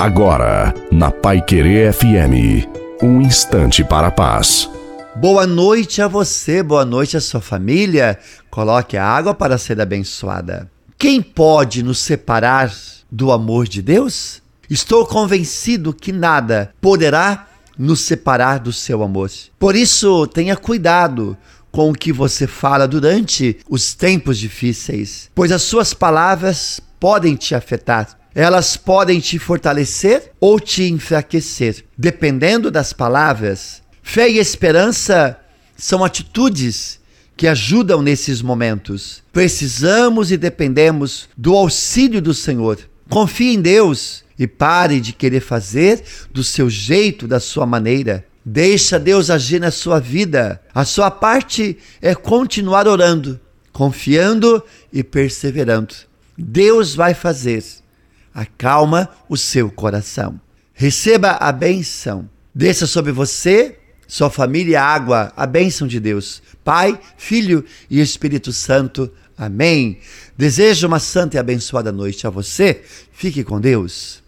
Agora, na Pai Querer FM, um instante para a paz. Boa noite a você, boa noite à sua família. Coloque a água para ser abençoada. Quem pode nos separar do amor de Deus? Estou convencido que nada poderá nos separar do seu amor. Por isso, tenha cuidado com o que você fala durante os tempos difíceis, pois as suas palavras podem te afetar. Elas podem te fortalecer ou te enfraquecer, dependendo das palavras. Fé e esperança são atitudes que ajudam nesses momentos. Precisamos e dependemos do auxílio do Senhor. Confie em Deus e pare de querer fazer do seu jeito, da sua maneira. Deixa Deus agir na sua vida. A sua parte é continuar orando, confiando e perseverando. Deus vai fazer. Acalma o seu coração. Receba a benção. Desça sobre você, sua família, a água, a bênção de Deus. Pai, Filho e Espírito Santo. Amém. Desejo uma santa e abençoada noite a você. Fique com Deus.